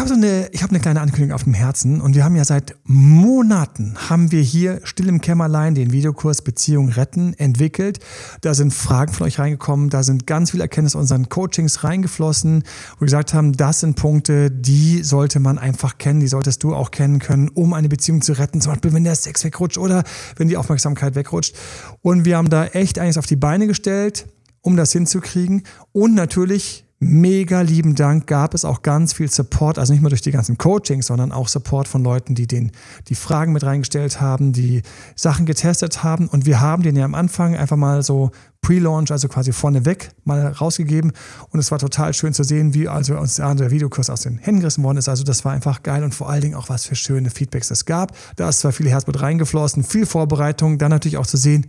habe so eine, ich habe eine kleine Ankündigung auf dem Herzen und wir haben ja seit Monaten haben wir hier still im Kämmerlein den Videokurs Beziehung retten entwickelt. Da sind Fragen von euch reingekommen, da sind ganz viele Erkenntnisse unseren Coachings reingeflossen, wo wir gesagt haben, das sind Punkte, die sollte man einfach kennen, die solltest du auch kennen können, um eine Beziehung zu retten. Zum Beispiel, wenn der Sex wegrutscht oder wenn die Aufmerksamkeit wegrutscht. Und wir haben da echt einiges auf die Beine gestellt, um das hinzukriegen. Und natürlich Mega lieben Dank gab es auch ganz viel Support, also nicht nur durch die ganzen Coachings, sondern auch Support von Leuten, die den, die Fragen mit reingestellt haben, die Sachen getestet haben. Und wir haben den ja am Anfang einfach mal so Pre-Launch, also quasi vorneweg mal rausgegeben. Und es war total schön zu sehen, wie also uns der Videokurs aus den Händen gerissen worden ist. Also das war einfach geil und vor allen Dingen auch was für schöne Feedbacks es gab. Da ist zwar viel Herzblut reingeflossen, viel Vorbereitung, dann natürlich auch zu sehen,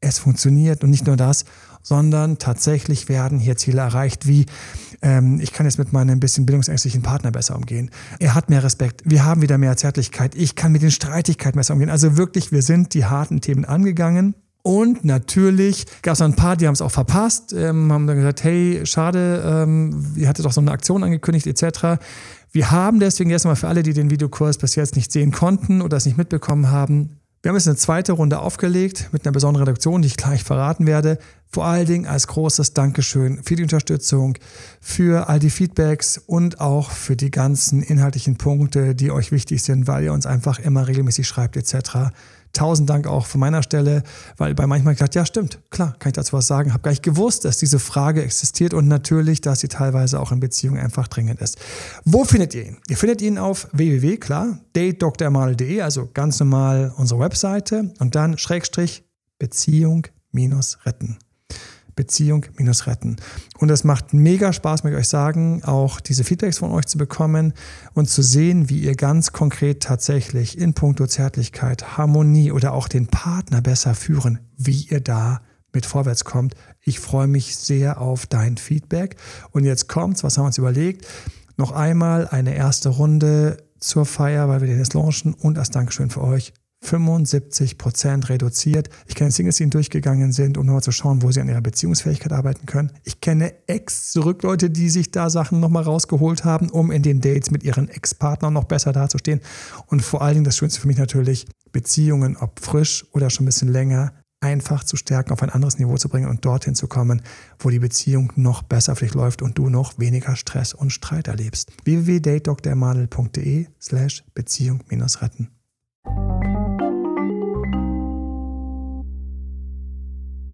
es funktioniert und nicht nur das, sondern tatsächlich werden hier Ziele erreicht, wie ähm, ich kann jetzt mit meinem bisschen bildungsängstlichen Partner besser umgehen. Er hat mehr Respekt, wir haben wieder mehr Zärtlichkeit, ich kann mit den Streitigkeiten besser umgehen. Also wirklich, wir sind die harten Themen angegangen. Und natürlich gab es ein paar, die haben es auch verpasst, ähm, haben dann gesagt, hey, schade, ähm, ihr hattet doch so eine Aktion angekündigt etc. Wir haben deswegen erstmal für alle, die den Videokurs bis jetzt nicht sehen konnten oder es nicht mitbekommen haben, wir haben jetzt eine zweite Runde aufgelegt mit einer besonderen Reduktion, die ich gleich verraten werde. Vor allen Dingen als großes Dankeschön für die Unterstützung, für all die Feedbacks und auch für die ganzen inhaltlichen Punkte, die euch wichtig sind, weil ihr uns einfach immer regelmäßig schreibt etc. Tausend Dank auch von meiner Stelle, weil bei manchmal gedacht, ja stimmt, klar, kann ich dazu was sagen. Habe gar nicht gewusst, dass diese Frage existiert und natürlich, dass sie teilweise auch in Beziehungen einfach dringend ist. Wo findet ihr ihn? Ihr findet ihn auf www, klar, datedrmal.de, also ganz normal unsere Webseite und dann Schrägstrich Beziehung minus retten. Beziehung minus retten. Und es macht mega Spaß, möchte ich euch sagen, auch diese Feedbacks von euch zu bekommen und zu sehen, wie ihr ganz konkret tatsächlich in puncto Zärtlichkeit, Harmonie oder auch den Partner besser führen, wie ihr da mit vorwärts kommt. Ich freue mich sehr auf dein Feedback. Und jetzt kommt's, was haben wir uns überlegt? Noch einmal eine erste Runde zur Feier, weil wir den jetzt launchen und als Dankeschön für euch 75 Prozent reduziert. Ich kenne Singles, die durchgegangen sind, um nochmal zu schauen, wo sie an ihrer Beziehungsfähigkeit arbeiten können. Ich kenne Ex-Zurück-Leute, die sich da Sachen nochmal rausgeholt haben, um in den Dates mit ihren Ex-Partnern noch besser dazustehen. Und vor allen Dingen das Schönste für mich natürlich, Beziehungen, ob frisch oder schon ein bisschen länger, einfach zu stärken, auf ein anderes Niveau zu bringen und dorthin zu kommen, wo die Beziehung noch besser für dich läuft und du noch weniger Stress und Streit erlebst. www.datedoktormadel.de slash Beziehung-retten.